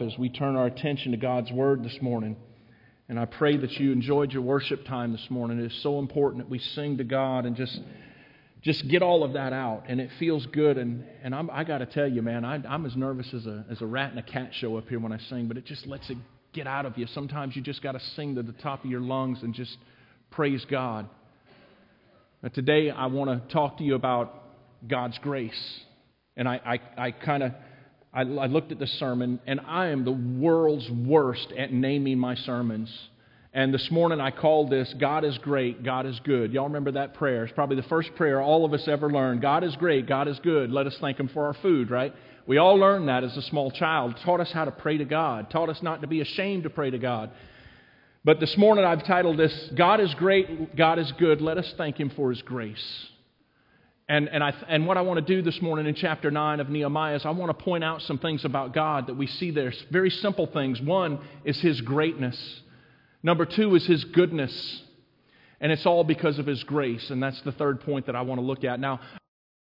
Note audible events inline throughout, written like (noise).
as we turn our attention to God's Word this morning. And I pray that you enjoyed your worship time this morning. It is so important that we sing to God and just just get all of that out. And it feels good. And, and I'm, I got to tell you, man, I, I'm as nervous as a, as a rat in a cat show up here when I sing, but it just lets it get out of you. Sometimes you just got to sing to the top of your lungs and just praise God. Now, today, I want to talk to you about God's grace. And I, I, I kind of I, I looked at the sermon, and I am the world's worst at naming my sermons. And this morning I called this God is great, God is good. Y'all remember that prayer? It's probably the first prayer all of us ever learned. God is great, God is good. Let us thank Him for our food, right? We all learned that as a small child. Taught us how to pray to God, taught us not to be ashamed to pray to God. But this morning I've titled this God is great, God is good. Let us thank Him for His grace. And, and, I, and what I want to do this morning in chapter 9 of Nehemiah is I want to point out some things about God that we see there. Very simple things. One is His greatness, number two is His goodness. And it's all because of His grace. And that's the third point that I want to look at. Now,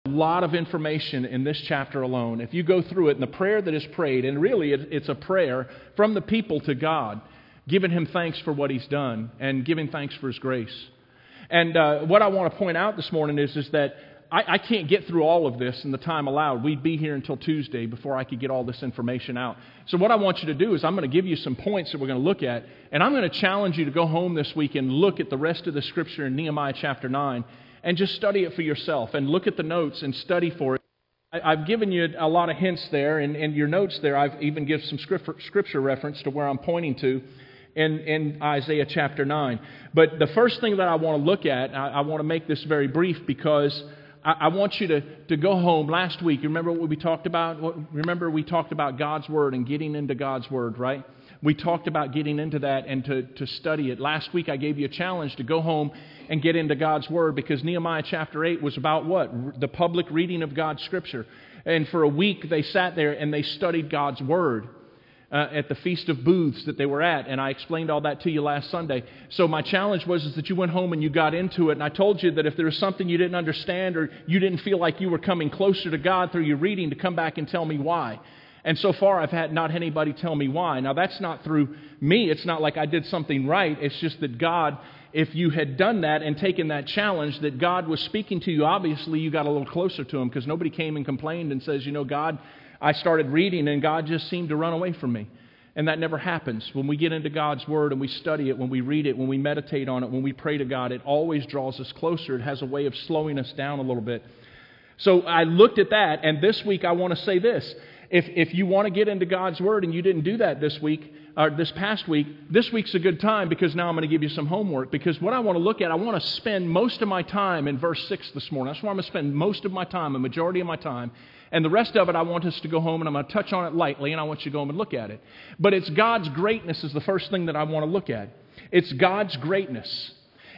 a lot of information in this chapter alone. If you go through it, and the prayer that is prayed, and really it, it's a prayer from the people to God, giving Him thanks for what He's done and giving thanks for His grace. And uh, what I want to point out this morning is, is that I, I, can't get through all of this in the time allowed. We'd be here until Tuesday before I could get all this information out. So, what I want you to do is, I'm going to give you some points that we're going to look at, and I'm going to challenge you to go home this week and look at the rest of the scripture in Nehemiah chapter 9 and just study it for yourself and look at the notes and study for it. I, have given you a lot of hints there, and in your notes there, I've even given some scripture, scripture reference to where I'm pointing to in, in Isaiah chapter 9. But the first thing that I want to look at, I, I want to make this very brief because I, want you to, to go home. Last week, you remember what we talked about? What, remember, we talked about God's Word and getting into God's Word, right? We talked about getting into that and to, to study it. Last week, I gave you a challenge to go home and get into God's Word because Nehemiah chapter 8 was about what? The public reading of God's Scripture. And for a week, they sat there and they studied God's Word uh, at the Feast of Booths that they were at, and I explained all that to you last Sunday. So my challenge was is that you went home and you got into it, and I told you that if there was something you didn't understand or you didn't feel like you were coming closer to God through your reading, to come back and tell me why. And so far, I've had not anybody tell me why. Now, that's not through me. It's not like I did something right. It's just that God, if you had done that and taken that challenge, that God was speaking to you, obviously you got a little closer to Him because nobody came and complained and says, you know, God, I started reading and God just seemed to run away from me. And that never happens. When we get into God's Word and we study it, when we read it, when we meditate on it, when we pray to God, it always draws us closer. It has a way of slowing us down a little bit. So I looked at that, and this week I want to say this. If, if you want to get into God's Word and you didn't do that this week, or this past week, this week's a good time because now I'm going to give you some homework. Because what I want to look at, I want to spend most of my time in verse 6 this morning. That's where I'm going to spend most of my time, a majority of my time. And the rest of it, I want us to go home and I'm going to touch on it lightly and I want you to go home and look at it. But it's God's greatness is the first thing that I want to look at. It's God's greatness.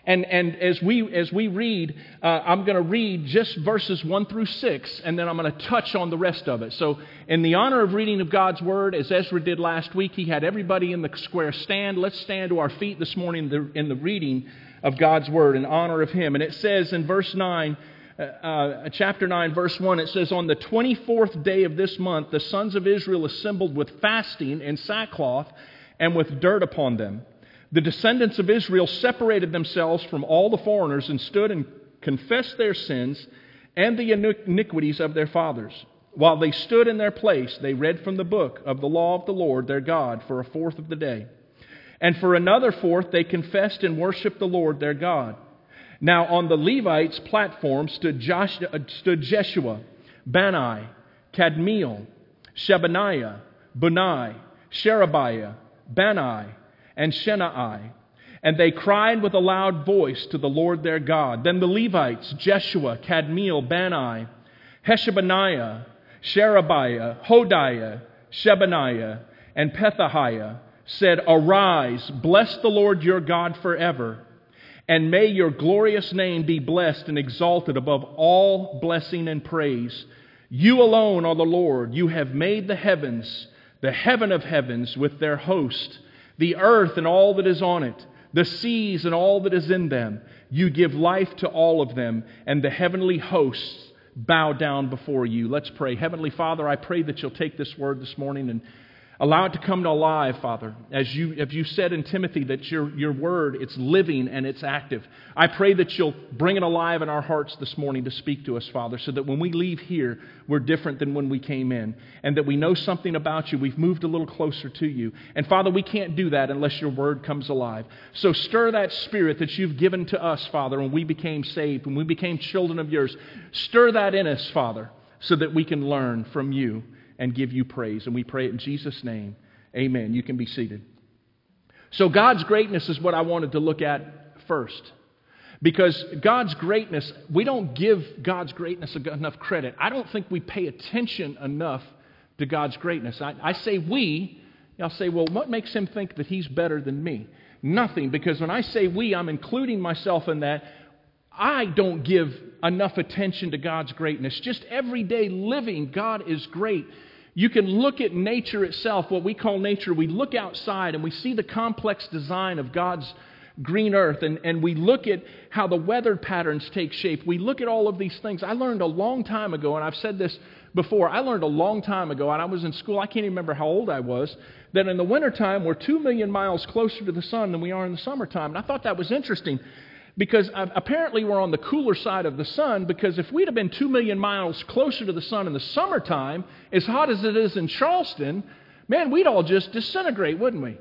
And, and as, we, as we read, uh, I'm going to read just verses 1 through 6, and then I'm going to touch on the rest of it. So, in the honor of reading of God's Word, as Ezra did last week, he had everybody in the square stand. Let's stand to our feet this morning in the, in the reading of God's Word in honor of Him. And it says in verse 9, uh, uh, chapter 9, verse 1, it says, On the 24th day of this month, the sons of Israel assembled with fasting and sackcloth and with dirt upon them. The descendants of Israel separated themselves from all the foreigners and stood and confessed their sins and the iniquities of their fathers. While they stood in their place, they read from the book of the law of the Lord their God for a fourth of the day. And for another fourth, they confessed and worshiped the Lord their God. Now, on the Levites' platform stood, Josh, uh, stood Jeshua, Bani, Kadmiel, Shebaniah, Bunai, Sherebiah, Bani, and Shenai. And they cried with a loud voice to the Lord their God. Then the Levites, Jeshua, Kadmiel, Bani, Heshabaniah, Sherebiah, Hodiah, Shebaniah, and Pethahiah, said, Arise, bless the Lord your God forever, and may your glorious name be blessed and exalted above all blessing and praise. You alone are the Lord. You have made the heavens, the heaven of heavens, with their host the earth and all that is on it, the seas and all that is in them. You give life to all of them, and the heavenly hosts bow down before you. Let's pray. Heavenly Father, I pray that you'll take this word this morning and Allow it to come to life, Father, as you, as you said in Timothy that your, your word, it's living and it's active. I pray that you'll bring it alive in our hearts this morning to speak to us, Father, so that when we leave here, we're different than when we came in, and that we know something about you. We've moved a little closer to you. And Father, we can't do that unless your word comes alive. So stir that spirit that you've given to us, Father, when we became saved, when we became children of yours. Stir that in us, Father, so that we can learn from you and give you praise. And we pray it in Jesus' name. Amen. You can be seated. So, God's greatness is what I wanted to look at first. Because God's greatness, we don't give God's greatness enough credit. I don't think we pay attention enough to God's greatness. I, I say we, I'll say, well, what makes him think that he's better than me? Nothing, because when I say we, I'm including myself in that. I don't give enough attention to God's greatness. Just everyday living, God is great. You can look at nature itself, what we call nature. We look outside and we see the complex design of God's green earth, and, and we look at how the weather patterns take shape. We look at all of these things. I learned a long time ago, and I've said this before, I learned a long time ago, and I was in school, I can't even remember how old I was, that in the wintertime we're two million miles closer to the sun than we are in the summertime. And I thought that was interesting because uh, apparently we're on the cooler side of the sun because if we'd have been 2 million miles closer to the sun in the summertime, as hot as it is in Charleston, man, we'd all just disintegrate, wouldn't we?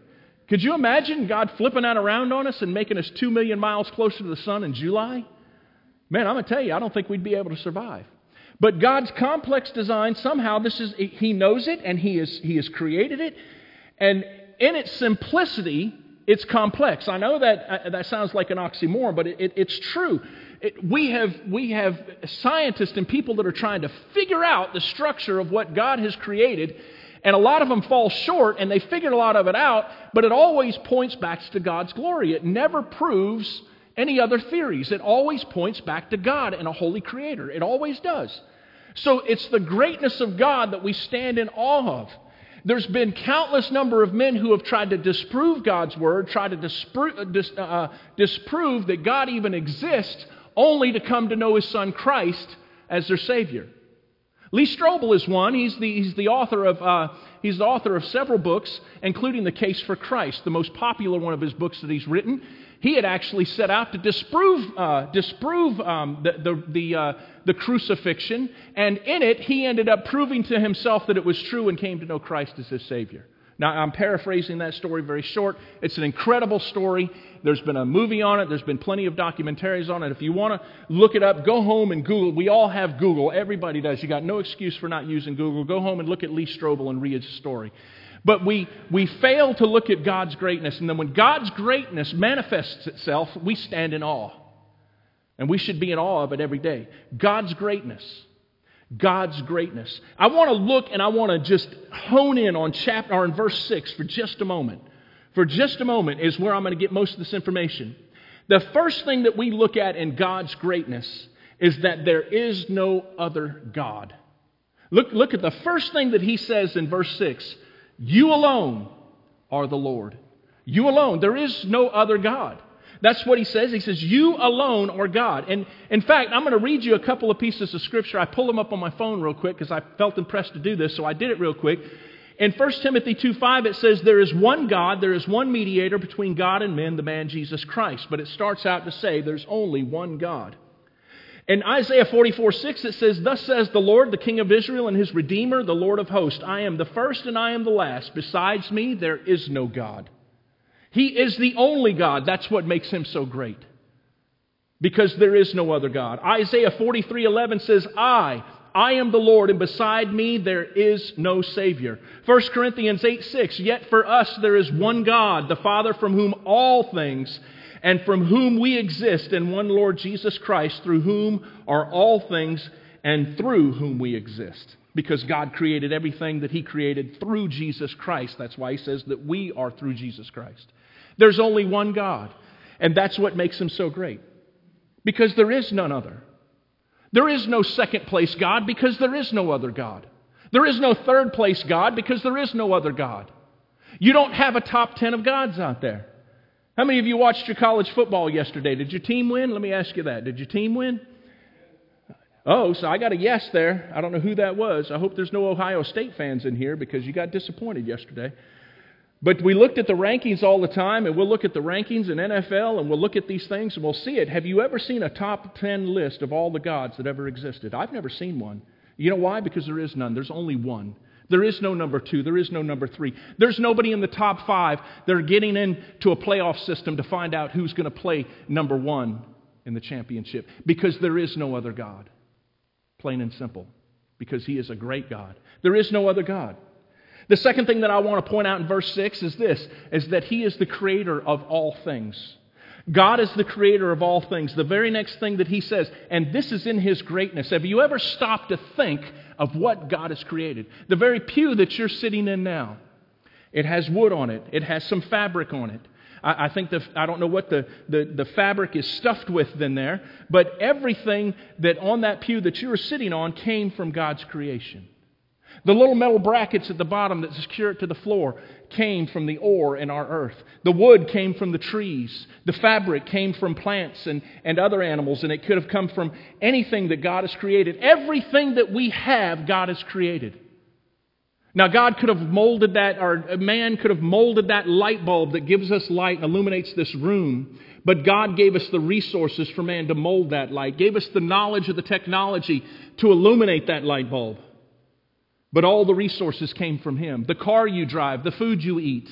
Could you imagine God flipping that around on us and making us 2 million miles closer to the sun in July? Man, I'm going to tell you, I don't think we'd be able to survive. But God's complex design, somehow, this is, He knows it and He, is, he has created it. And in its simplicity, it's complex. I know that uh, that sounds like an oxymoron, but it, it, it's true. It, we, have, we have scientists and people that are trying to figure out the structure of what God has created, and a lot of them fall short, and they figured a lot of it out, but it always points back to God's glory. It never proves any other theories. It always points back to God and a holy creator. It always does. So it's the greatness of God that we stand in awe of. There's been countless number of men who have tried to disprove God's word, tried to disprove, uh, dis, uh, uh, disprove that God even exists, only to come to know his son Christ as their Savior. Lee Strobel is one. He's the, he's the author of uh, he's the author of several books, including The Case for Christ, the most popular one of his books that he's written he had actually set out to disprove, uh, disprove um, the, the, the, uh, the, crucifixion, and in it, he ended up proving to himself that it was true and came to know Christ as his Savior. Now, I'm paraphrasing that story very short. It's an incredible story. There's been a movie on it, there's been plenty of documentaries on it. If you want to look it up, go home and Google. We all have Google, everybody does. You got no excuse for not using Google. Go home and look at Lee Strobel and read his story. But we, we fail to look at God's greatness. And then when God's greatness manifests itself, we stand in awe. And we should be in awe of it every day. God's greatness. God's greatness. I want to look and I want to just hone in on chapter or in verse 6 for just a moment. For just a moment is where I'm going to get most of this information. The first thing that we look at in God's greatness is that there is no other God. Look, look at the first thing that he says in verse 6 you alone are the Lord. You alone. There is no other God. That's what he says. He says, You alone are God. And in fact, I'm going to read you a couple of pieces of scripture. I pulled them up on my phone real quick because I felt impressed to do this, so I did it real quick. In 1 Timothy 2 5, it says, There is one God, there is one mediator between God and men, the man Jesus Christ. But it starts out to say, There's only one God. In Isaiah 44 6, it says, Thus says the Lord, the King of Israel and his Redeemer, the Lord of hosts I am the first and I am the last. Besides me, there is no God. He is the only God. That's what makes him so great. Because there is no other God. Isaiah 43 11 says, I, I am the Lord, and beside me there is no Savior. 1 Corinthians 8 6, Yet for us there is one God, the Father from whom all things and from whom we exist, in one Lord Jesus Christ, through whom are all things and through whom we exist. Because God created everything that He created through Jesus Christ. That's why He says that we are through Jesus Christ. There's only one God, and that's what makes Him so great. Because there is none other. There is no second place God because there is no other God. There is no third place God because there is no other God. You don't have a top 10 of gods out there. How many of you watched your college football yesterday? Did your team win? Let me ask you that. Did your team win? Oh, so I got a yes there. I don't know who that was. I hope there's no Ohio State fans in here because you got disappointed yesterday. But we looked at the rankings all the time, and we'll look at the rankings in NFL, and we'll look at these things, and we'll see it. Have you ever seen a top 10 list of all the gods that ever existed? I've never seen one. You know why? Because there is none. There's only one. There is no number two. There is no number three. There's nobody in the top five that are getting into a playoff system to find out who's going to play number one in the championship because there is no other God. Plain and simple. Because He is a great God. There is no other God. The second thing that I want to point out in verse 6 is this is that He is the creator of all things. God is the creator of all things. The very next thing that he says, and this is in his greatness. Have you ever stopped to think of what God has created? The very pew that you're sitting in now, it has wood on it, it has some fabric on it. I, think the, I don't know what the, the, the fabric is stuffed with in there, but everything that on that pew that you are sitting on came from God's creation. The little metal brackets at the bottom that secure it to the floor came from the ore in our earth. The wood came from the trees. The fabric came from plants and, and other animals, and it could have come from anything that God has created. Everything that we have, God has created. Now, God could have molded that, or man could have molded that light bulb that gives us light and illuminates this room. But God gave us the resources for man to mold that light, gave us the knowledge of the technology to illuminate that light bulb. But all the resources came from Him. The car you drive, the food you eat,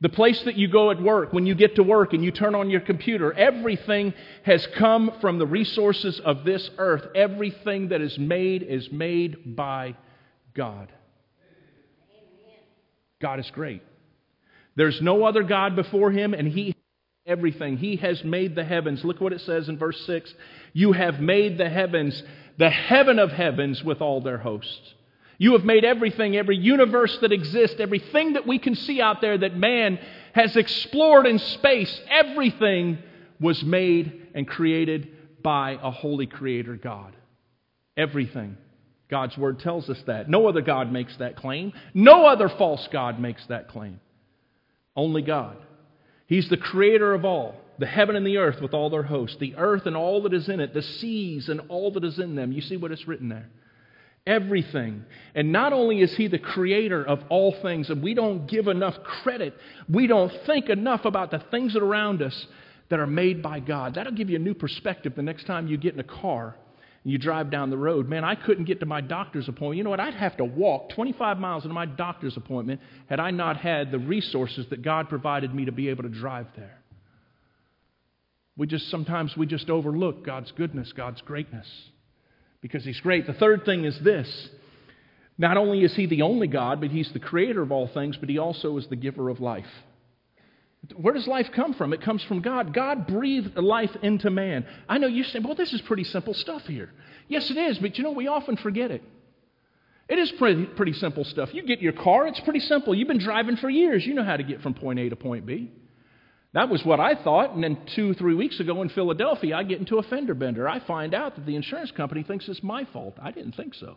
the place that you go at work, when you get to work and you turn on your computer, everything has come from the resources of this earth. Everything that is made is made by God. God is great. There's no other God before him, and he everything. He has made the heavens. Look what it says in verse 6. You have made the heavens, the heaven of heavens with all their hosts. You have made everything, every universe that exists, everything that we can see out there that man has explored in space, everything was made and created by a holy creator God. Everything. God's word tells us that. No other God makes that claim. No other false God makes that claim. Only God. He's the creator of all, the heaven and the earth with all their hosts, the earth and all that is in it, the seas and all that is in them. You see what it's written there. Everything. And not only is He the creator of all things, and we don't give enough credit, we don't think enough about the things around us that are made by God. That'll give you a new perspective the next time you get in a car and you drive down the road, man, I couldn't get to my doctor's appointment. You know what? I'd have to walk 25 miles to my doctor's appointment had I not had the resources that God provided me to be able to drive there. We just sometimes we just overlook God's goodness, God's greatness because he's great. The third thing is this. Not only is he the only God, but he's the creator of all things, but he also is the giver of life. Where does life come from? It comes from God. God breathed life into man. I know you say, well, this is pretty simple stuff here. Yes, it is, but you know, we often forget it. It is pretty, pretty simple stuff. You get your car, it's pretty simple. You've been driving for years. You know how to get from point A to point B. That was what I thought. And then two, three weeks ago in Philadelphia, I get into a fender bender. I find out that the insurance company thinks it's my fault. I didn't think so.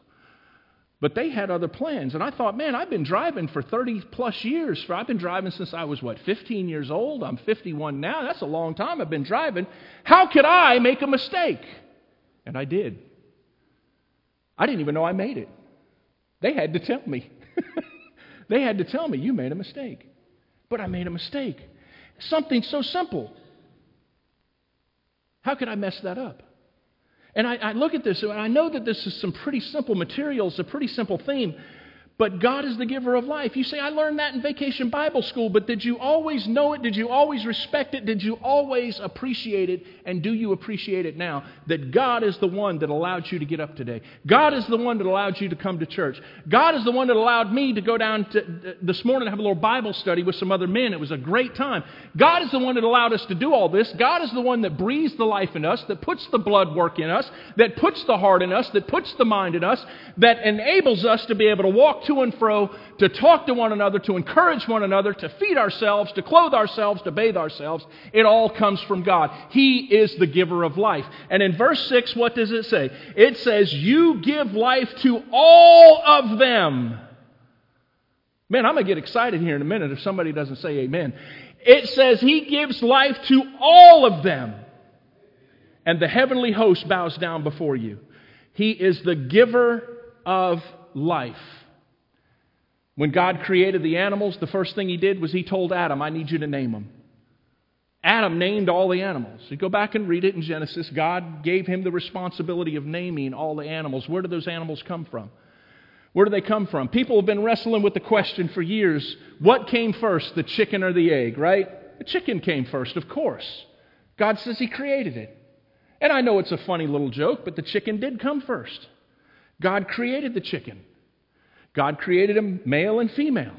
But they had other plans. And I thought, man, I've been driving for 30 plus years. I've been driving since I was, what, 15 years old? I'm 51 now. That's a long time I've been driving. How could I make a mistake? And I did. I didn't even know I made it. They had to tell me. (laughs) they had to tell me, you made a mistake. But I made a mistake. Something so simple. How could I mess that up? And I, I look at this, and I know that this is some pretty simple material, it's a pretty simple theme, but God is the giver of life. You say, I learned that in vacation Bible school, but did you always know it? Did you always respect it? Did you always appreciate it? And do you appreciate it now? That God is the one that allowed you to get up today. God is the one that allowed you to come to church. God is the one that allowed me to go down to, uh, this morning and have a little Bible study with some other men. It was a great time. God is the one that allowed us to do all this. God is the one that breathes the life in us, that puts the blood work in us, that puts the heart in us, that puts the mind in us, that enables us to be able to walk to and fro, to talk to one another, to encourage one another, to feed ourselves, to clothe ourselves, to bathe ourselves. It all comes from God. He is the giver of life. And in verse 6, what does it say? It says, You give life to all of them. Man, I'm going to get excited here in a minute if somebody doesn't say amen. It says, He gives life to all of them. And the heavenly host bows down before you. He is the giver of life. When God created the animals, the first thing he did was he told Adam, I need you to name them. Adam named all the animals. You go back and read it in Genesis. God gave him the responsibility of naming all the animals. Where do those animals come from? Where do they come from? People have been wrestling with the question for years what came first, the chicken or the egg, right? The chicken came first, of course. God says He created it. And I know it's a funny little joke, but the chicken did come first. God created the chicken. God created them male and female.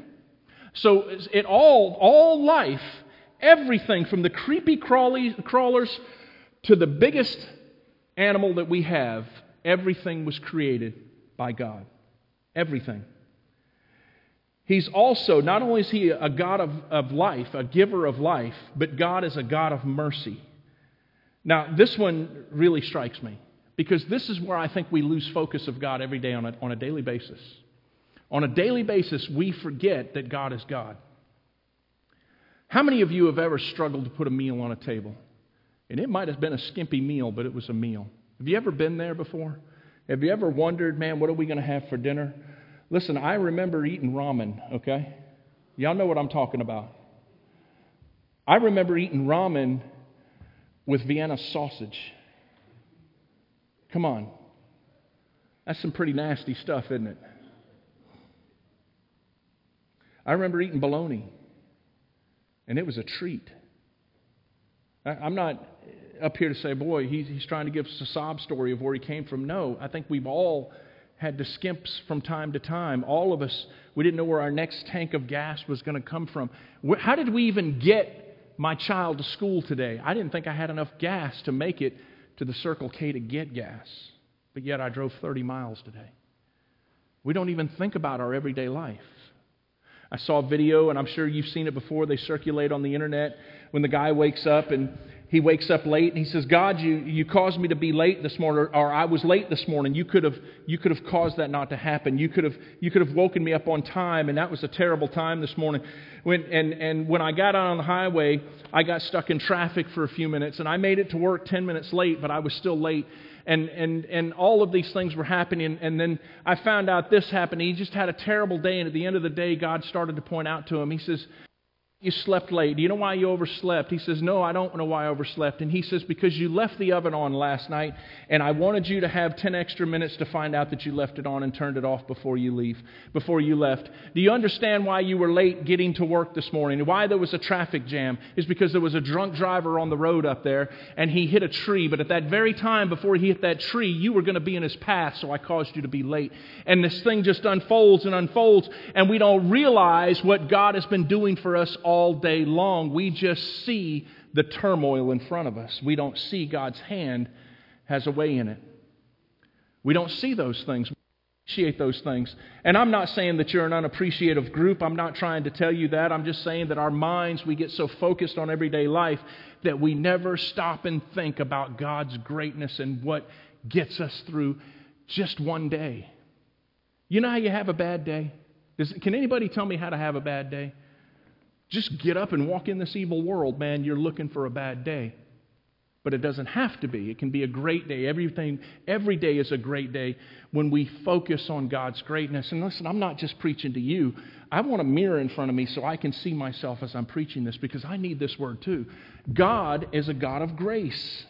So it all, all life, everything from the creepy crawly, crawlers to the biggest animal that we have, everything was created by God. Everything. He's also, not only is he a God of, of life, a giver of life, but God is a God of mercy. Now, this one really strikes me because this is where I think we lose focus of God every day on a, on a daily basis. On a daily basis, we forget that God is God. How many of you have ever struggled to put a meal on a table? And it might have been a skimpy meal, but it was a meal. Have you ever been there before? Have you ever wondered, man, what are we going to have for dinner? Listen, I remember eating ramen, okay? Y'all know what I'm talking about. I remember eating ramen with Vienna sausage. Come on. That's some pretty nasty stuff, isn't it? I remember eating bologna, and it was a treat. I'm not up here to say, boy, he's, he's trying to give us a sob story of where he came from. No, I think we've all had to skimps from time to time. All of us, we didn't know where our next tank of gas was going to come from. How did we even get my child to school today? I didn't think I had enough gas to make it to the Circle K to get gas, but yet I drove 30 miles today. We don't even think about our everyday life. I saw a video, and I'm sure you've seen it before. They circulate on the internet when the guy wakes up and he wakes up late and he says, God, you, you caused me to be late this morning, or, I was late this morning. You could, have, you could have caused that not to happen. You could, have, you could have woken me up on time, and that was a terrible time this morning. When, and, and when I got out on the highway, I got stuck in traffic for a few minutes, and I made it to work 10 minutes late, but I was still late. And, and, and all of these things were happening. And then I found out this happened. He just had a terrible day, and at the end of the day, God started to point out to him. He says, you slept late. Do you know why you overslept? He says, No, I don't know why I overslept. And he says, Because you left the oven on last night, and I wanted you to have 10 extra minutes to find out that you left it on and turned it off before you leave, before you left. Do you understand why you were late getting to work this morning? Why there was a traffic jam? Is because there was a drunk driver on the road up there, and he hit a tree. But at that very time, before he hit that tree, you were going to be in his path, so I caused you to be late. And this thing just unfolds and unfolds, and we don't realize what God has been doing for us all day long. We just see the turmoil in front of us. We don't see God's hand has a way in it. We don't see those things. We appreciate those things. And I'm not saying that you're an unappreciative group. I'm not trying to tell you that. I'm just saying that our minds, we get so focused on everyday life that we never stop and think about God's greatness and what gets us through just one day. You know how you have a bad day? Does, can anybody tell me how to have a bad day? Just get up and walk in this evil world, man. You're looking for a bad day. But it doesn't have to be. It can be a great day. Everything, every day is a great day when we focus on God's greatness. And listen, I'm not just preaching to you. I want a mirror in front of me so I can see myself as I'm preaching this because I need this word too. God is a God of grace.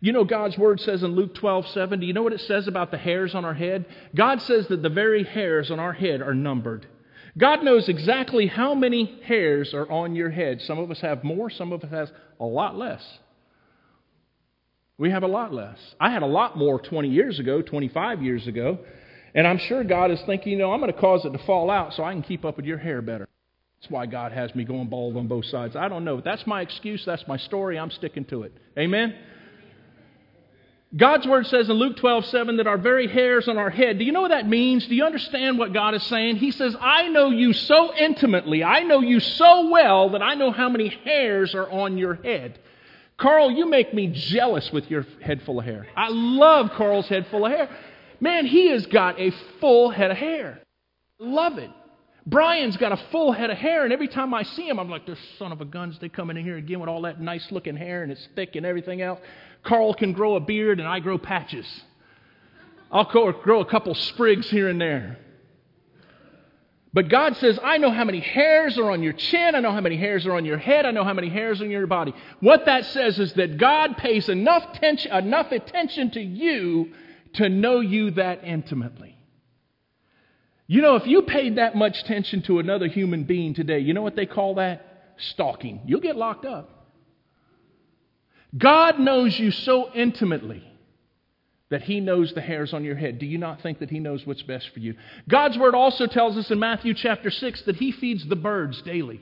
You know, God's word says in Luke 12, 7, do you know what it says about the hairs on our head? God says that the very hairs on our head are numbered. God knows exactly how many hairs are on your head. Some of us have more, some of us have a lot less. We have a lot less. I had a lot more 20 years ago, 25 years ago, and I'm sure God is thinking, you know, I'm going to cause it to fall out so I can keep up with your hair better. That's why God has me going bald on both sides. I don't know. That's my excuse. That's my story. I'm sticking to it. Amen? God's word says in Luke 12, 7 that our very hairs on our head, do you know what that means? Do you understand what God is saying? He says, I know you so intimately, I know you so well that I know how many hairs are on your head. Carl, you make me jealous with your head full of hair. I love Carl's head full of hair. Man, he has got a full head of hair. Love it. Brian's got a full head of hair, and every time I see him, I'm like, this son of a guns, they come in here again with all that nice looking hair and it's thick and everything else. Carl can grow a beard and I grow patches. I'll grow a couple sprigs here and there. But God says, I know how many hairs are on your chin. I know how many hairs are on your head. I know how many hairs are on your body. What that says is that God pays enough, tension, enough attention to you to know you that intimately. You know, if you paid that much attention to another human being today, you know what they call that? Stalking. You'll get locked up. God knows you so intimately that He knows the hairs on your head. Do you not think that He knows what's best for you? God's Word also tells us in Matthew chapter 6 that He feeds the birds daily.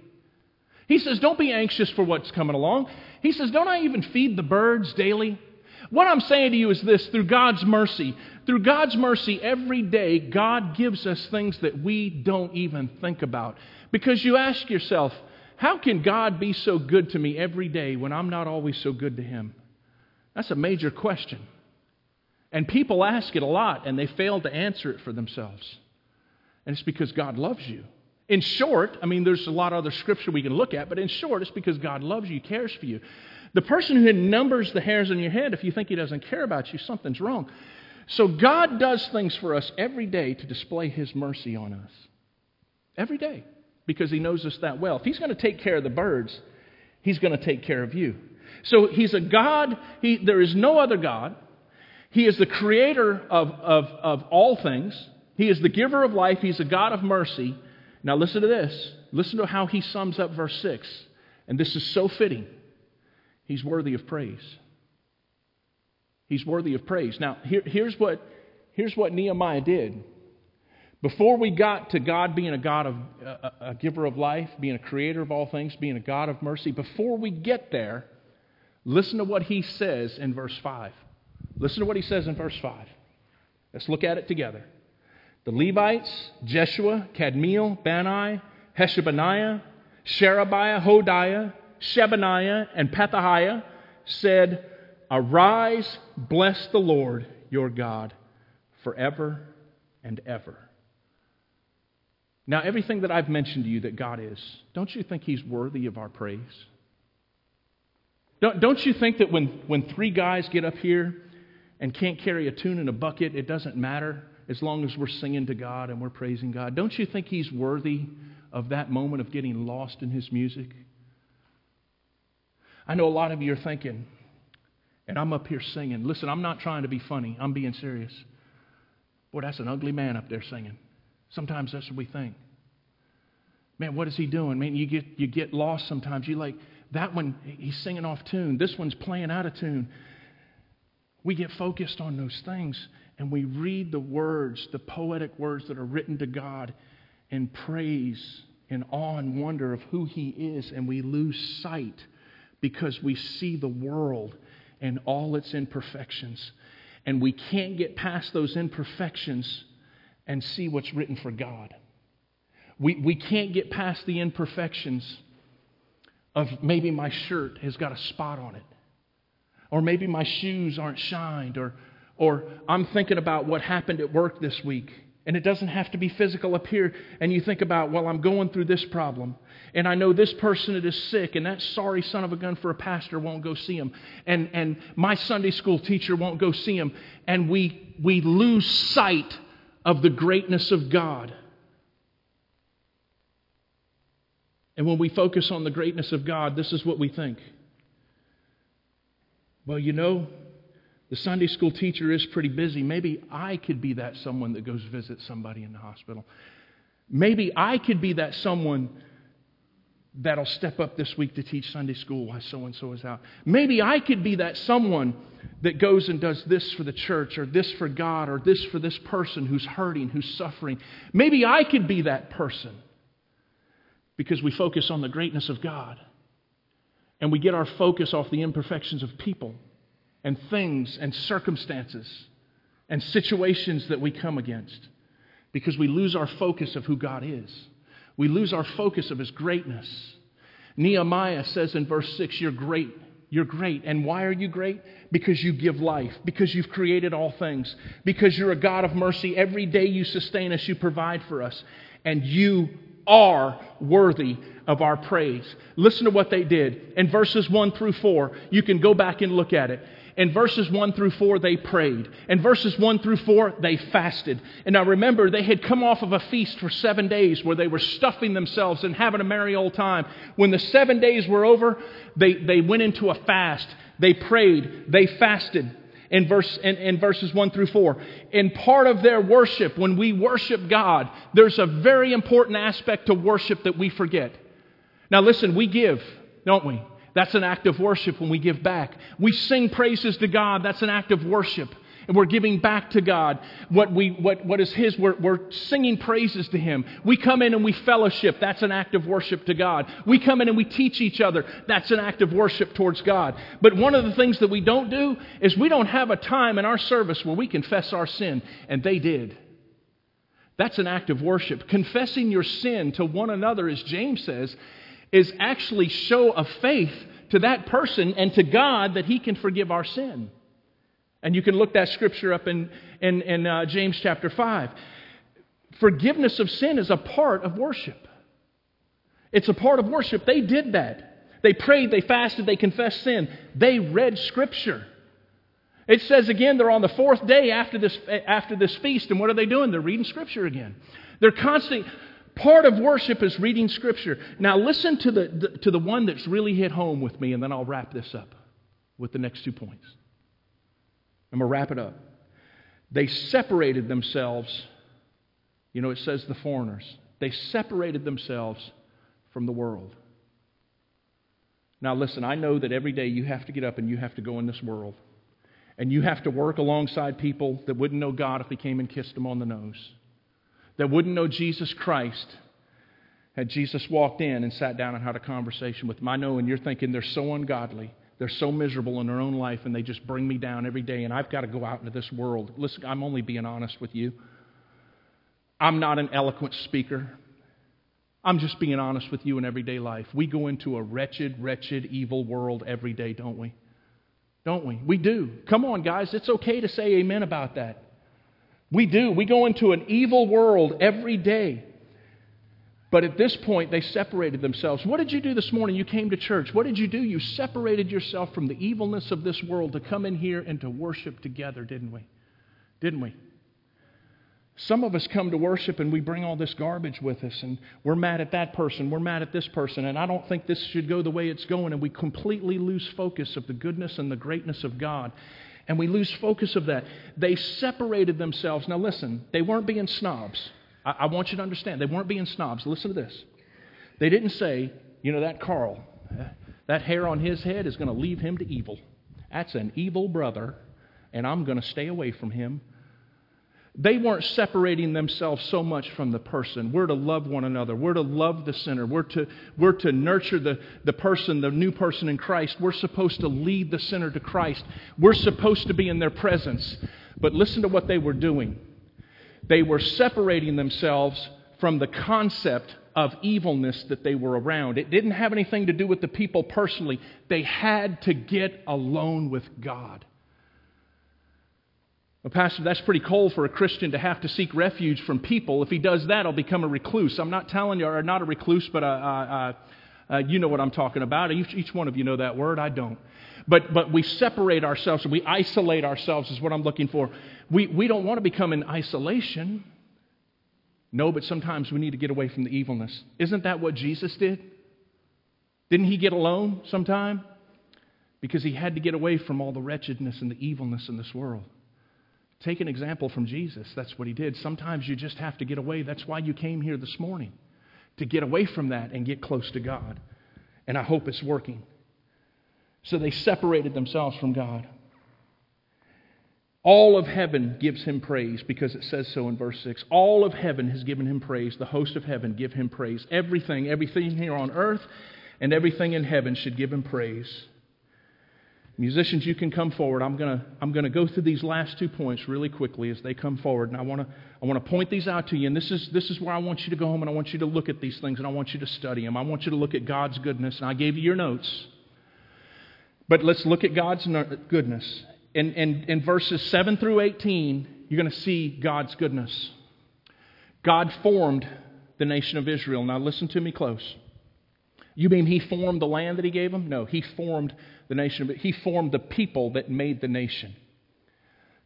He says, Don't be anxious for what's coming along. He says, Don't I even feed the birds daily? What I'm saying to you is this through God's mercy, through God's mercy, every day, God gives us things that we don't even think about. Because you ask yourself, how can God be so good to me every day when I'm not always so good to Him? That's a major question. And people ask it a lot and they fail to answer it for themselves. And it's because God loves you. In short, I mean, there's a lot of other scripture we can look at, but in short, it's because God loves you, cares for you. The person who numbers the hairs on your head, if you think he doesn't care about you, something's wrong. So God does things for us every day to display his mercy on us. Every day. Because he knows us that well. If he's going to take care of the birds, he's going to take care of you. So he's a God, he, there is no other God. He is the creator of, of, of all things. He is the giver of life. He's a God of mercy. Now, listen to this. Listen to how he sums up verse 6. And this is so fitting. He's worthy of praise. He's worthy of praise. Now, here, here's, what, here's what Nehemiah did. Before we got to God being a God of a, a giver of life, being a creator of all things, being a God of mercy, before we get there, listen to what he says in verse 5. Listen to what he says in verse 5. Let's look at it together. The Levites, Jeshua, Kadmiel, Bani, Heshabaniah, Sherebiah, Hodiah, Shebaniah, and Pethahiah said, Arise, bless the Lord your God forever and ever. Now, everything that I've mentioned to you that God is, don't you think He's worthy of our praise? Don't, don't you think that when, when three guys get up here and can't carry a tune in a bucket, it doesn't matter as long as we're singing to God and we're praising God. Don't you think He's worthy of that moment of getting lost in His music? I know a lot of you are thinking, and I'm up here singing. Listen, I'm not trying to be funny, I'm being serious. Boy, that's an ugly man up there singing. Sometimes that's what we think. Man, what is he doing? Man, you get, you get lost sometimes. You like, that one, he's singing off tune. This one's playing out of tune. We get focused on those things and we read the words, the poetic words that are written to God in praise and awe and wonder of who He is, and we lose sight because we see the world and all its imperfections. And we can't get past those imperfections and see what's written for God. We, we can't get past the imperfections of maybe my shirt has got a spot on it or maybe my shoes aren't shined, or, or I'm thinking about what happened at work this week. And it doesn't have to be physical up here. And you think about, well, I'm going through this problem. And I know this person that is sick, and that sorry son of a gun for a pastor won't go see him. And, and my Sunday school teacher won't go see him. And we, we lose sight of the greatness of God. And when we focus on the greatness of God, this is what we think. Well, you know, the Sunday school teacher is pretty busy. Maybe I could be that someone that goes visit somebody in the hospital. Maybe I could be that someone that'll step up this week to teach Sunday school while so and so is out. Maybe I could be that someone that goes and does this for the church or this for God or this for this person who's hurting, who's suffering. Maybe I could be that person because we focus on the greatness of God and we get our focus off the imperfections of people and things and circumstances and situations that we come against because we lose our focus of who God is. We lose our focus of His greatness. Nehemiah says in verse 6, You're great. You're great. And why are you great? Because you give life, because you've created all things, because you're a God of mercy. Every day you sustain us, you provide for us, and you are worthy of our praise. Listen to what they did. In verses 1 through 4, you can go back and look at it. In verses 1 through 4, they prayed. In verses 1 through 4, they fasted. And now remember, they had come off of a feast for seven days where they were stuffing themselves and having a merry old time. When the seven days were over, they, they went into a fast. They prayed. They fasted. In, verse, in, in verses 1 through 4. In part of their worship, when we worship God, there's a very important aspect to worship that we forget. Now, listen, we give, don't we? That's an act of worship when we give back. We sing praises to God. That's an act of worship. And we're giving back to God what, we, what, what is His. We're, we're singing praises to Him. We come in and we fellowship. That's an act of worship to God. We come in and we teach each other. That's an act of worship towards God. But one of the things that we don't do is we don't have a time in our service where we confess our sin. And they did. That's an act of worship. Confessing your sin to one another, as James says, is actually show of faith to that person and to God that He can forgive our sin. And you can look that scripture up in, in, in uh, James chapter 5. Forgiveness of sin is a part of worship. It's a part of worship. They did that. They prayed, they fasted, they confessed sin. They read scripture. It says again, they're on the fourth day after this, after this feast, and what are they doing? They're reading scripture again. They're constantly, Part of worship is reading Scripture. Now, listen to the, the, to the one that's really hit home with me, and then I'll wrap this up with the next two points. I'm going to wrap it up. They separated themselves. You know, it says the foreigners. They separated themselves from the world. Now, listen, I know that every day you have to get up and you have to go in this world. And you have to work alongside people that wouldn't know God if He came and kissed them on the nose that wouldn't know Jesus Christ had Jesus walked in and sat down and had a conversation with them. I know, and you're thinking they're so ungodly, they're so miserable in their own life, and they just bring me down every day, and I've got to go out into this world. Listen, I'm only being honest with you. I'm not an eloquent speaker. I'm just being honest with you in everyday life. We go into a wretched, wretched, evil world every day, don't we? Don't we? We do. Come on, guys. It's okay to say amen about that. We do. We go into an evil world every day. But at this point, they separated themselves. What did you do this morning? You came to church. What did you do? You separated yourself from the evilness of this world to come in here and to worship together, didn't we? Didn't we? Some of us come to worship and we bring all this garbage with us, and we're mad at that person, we're mad at this person, and I don't think this should go the way it's going, and we completely lose focus of the goodness and the greatness of God. And we lose focus of that. They separated themselves. Now, listen, they weren't being snobs. I, I want you to understand. They weren't being snobs. Listen to this. They didn't say, you know, that Carl, that hair on his head is going to leave him to evil. That's an evil brother, and I'm going to stay away from him. They weren't separating themselves so much from the person. We're to love one another. We're to love the sinner. We're to, we're to nurture the, the person, the new person in Christ. We're supposed to lead the sinner to Christ. We're supposed to be in their presence. But listen to what they were doing. They were separating themselves from the concept of evilness that they were around. It didn't have anything to do with the people personally. They had to get alone with God. Well, Pastor, that's pretty cold for a Christian to have to seek refuge from people. If he does that, he'll become a recluse. I'm not telling you, or not a recluse, but a, a, a, you know what I'm talking about. Each, each one of you know that word. I don't. But, but we separate ourselves, and we isolate ourselves, is what I'm looking for. We, we don't want to become in isolation. No, but sometimes we need to get away from the evilness. Isn't that what Jesus did? Didn't he get alone sometime? Because he had to get away from all the wretchedness and the evilness in this world. Take an example from Jesus. That's what he did. Sometimes you just have to get away. That's why you came here this morning, to get away from that and get close to God. And I hope it's working. So they separated themselves from God. All of heaven gives him praise because it says so in verse 6. All of heaven has given him praise. The host of heaven give him praise. Everything, everything here on earth and everything in heaven should give him praise. Musicians, you can come forward. I'm going to I'm to go through these last two points really quickly as they come forward. And I want to I want to point these out to you. And this is, this is where I want you to go home and I want you to look at these things and I want you to study them. I want you to look at God's goodness. And I gave you your notes. But let's look at God's goodness. In, in, in verses 7 through 18, you're going to see God's goodness. God formed the nation of Israel. Now, listen to me close. You mean he formed the land that he gave them? No, he formed the nation, but he formed the people that made the nation.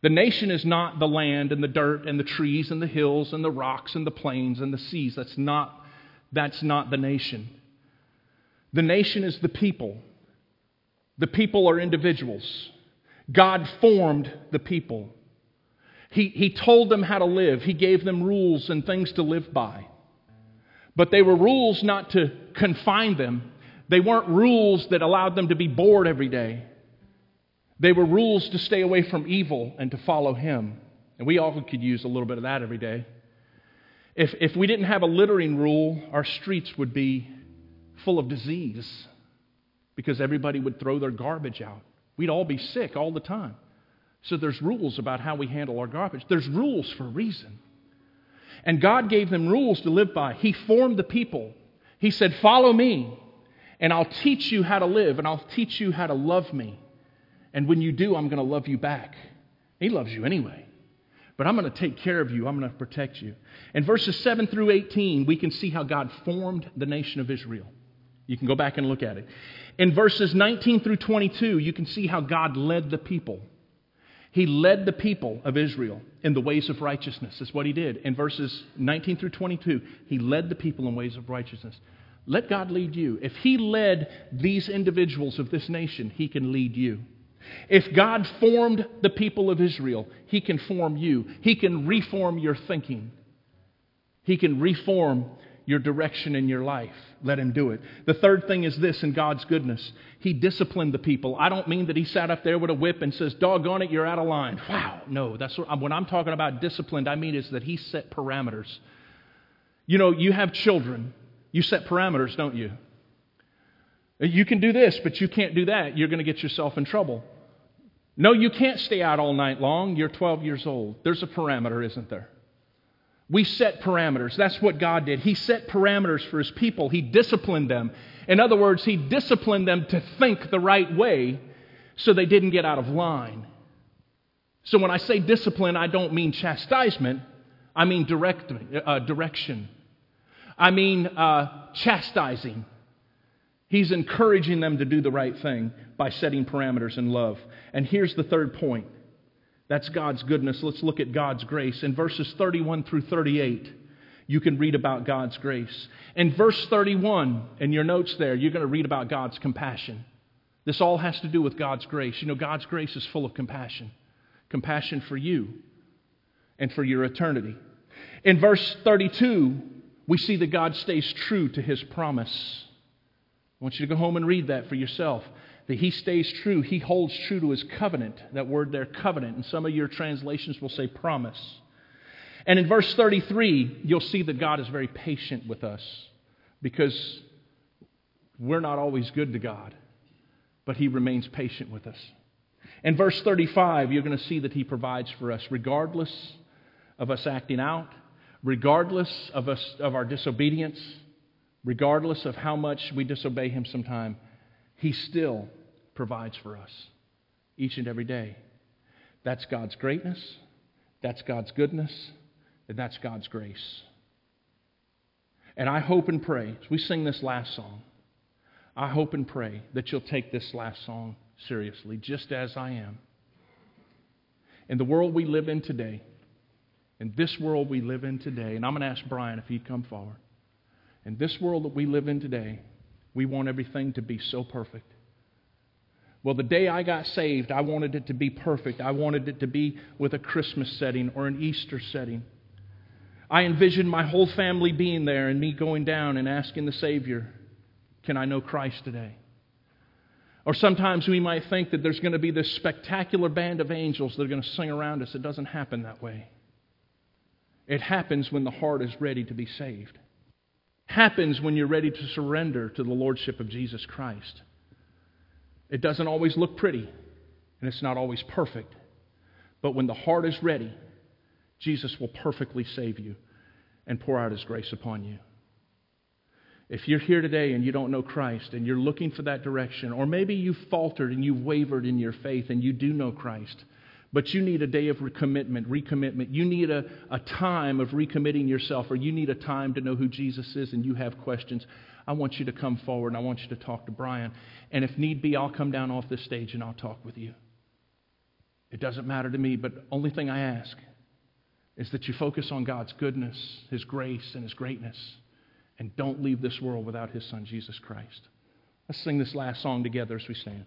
The nation is not the land and the dirt and the trees and the hills and the rocks and the plains and the seas. That's not, that's not the nation. The nation is the people. The people are individuals. God formed the people. He, he told them how to live, He gave them rules and things to live by. But they were rules not to confine them, they weren't rules that allowed them to be bored every day. They were rules to stay away from evil and to follow Him. And we all could use a little bit of that every day. If, if we didn't have a littering rule, our streets would be full of disease because everybody would throw their garbage out. We'd all be sick all the time. So there's rules about how we handle our garbage. There's rules for a reason. And God gave them rules to live by. He formed the people. He said, Follow me, and I'll teach you how to live, and I'll teach you how to love me. And when you do, I'm going to love you back. He loves you anyway. But I'm going to take care of you. I'm going to protect you. In verses 7 through 18, we can see how God formed the nation of Israel. You can go back and look at it. In verses 19 through 22, you can see how God led the people. He led the people of Israel in the ways of righteousness. That's what he did. In verses 19 through 22, he led the people in ways of righteousness. Let God lead you. If he led these individuals of this nation, he can lead you. If God formed the people of Israel, he can form you. He can reform your thinking. He can reform your direction in your life. Let him do it. The third thing is this in God's goodness. He disciplined the people. I don't mean that he sat up there with a whip and says, doggone it, you're out of line. Wow. No, that's what, when I'm talking about disciplined, I mean is that he set parameters. You know, you have children. You set parameters, don't you? You can do this, but you can't do that. You're going to get yourself in trouble. No, you can't stay out all night long. You're 12 years old. There's a parameter, isn't there? We set parameters. That's what God did. He set parameters for His people, He disciplined them. In other words, He disciplined them to think the right way so they didn't get out of line. So when I say discipline, I don't mean chastisement, I mean direct, uh, direction. I mean uh, chastising. He's encouraging them to do the right thing by setting parameters in love. And here's the third point that's God's goodness. Let's look at God's grace. In verses 31 through 38, you can read about God's grace. In verse 31, in your notes there, you're going to read about God's compassion. This all has to do with God's grace. You know, God's grace is full of compassion compassion for you and for your eternity. In verse 32, we see that God stays true to his promise. I want you to go home and read that for yourself that he stays true. He holds true to his covenant. That word there, covenant. And some of your translations will say promise. And in verse 33, you'll see that God is very patient with us because we're not always good to God, but he remains patient with us. In verse 35, you're going to see that he provides for us regardless of us acting out, regardless of, us, of our disobedience, regardless of how much we disobey him sometime. He still provides for us each and every day. That's God's greatness, that's God's goodness, and that's God's grace. And I hope and pray, as we sing this last song, I hope and pray that you'll take this last song seriously, just as I am. In the world we live in today, in this world we live in today, and I'm going to ask Brian if he'd come forward. In this world that we live in today, we want everything to be so perfect. Well, the day I got saved, I wanted it to be perfect. I wanted it to be with a Christmas setting or an Easter setting. I envisioned my whole family being there and me going down and asking the Savior, Can I know Christ today? Or sometimes we might think that there's going to be this spectacular band of angels that are going to sing around us. It doesn't happen that way. It happens when the heart is ready to be saved happens when you're ready to surrender to the Lordship of Jesus Christ. It doesn't always look pretty, and it's not always perfect. But when the heart is ready, Jesus will perfectly save you and pour out His grace upon you. If you're here today and you don't know Christ and you're looking for that direction, or maybe you've faltered and you've wavered in your faith and you do know Christ, but you need a day of recommitment, recommitment. You need a, a time of recommitting yourself, or you need a time to know who Jesus is and you have questions. I want you to come forward and I want you to talk to Brian. And if need be, I'll come down off this stage and I'll talk with you. It doesn't matter to me, but only thing I ask is that you focus on God's goodness, His grace, and His greatness, and don't leave this world without His Son, Jesus Christ. Let's sing this last song together as we stand.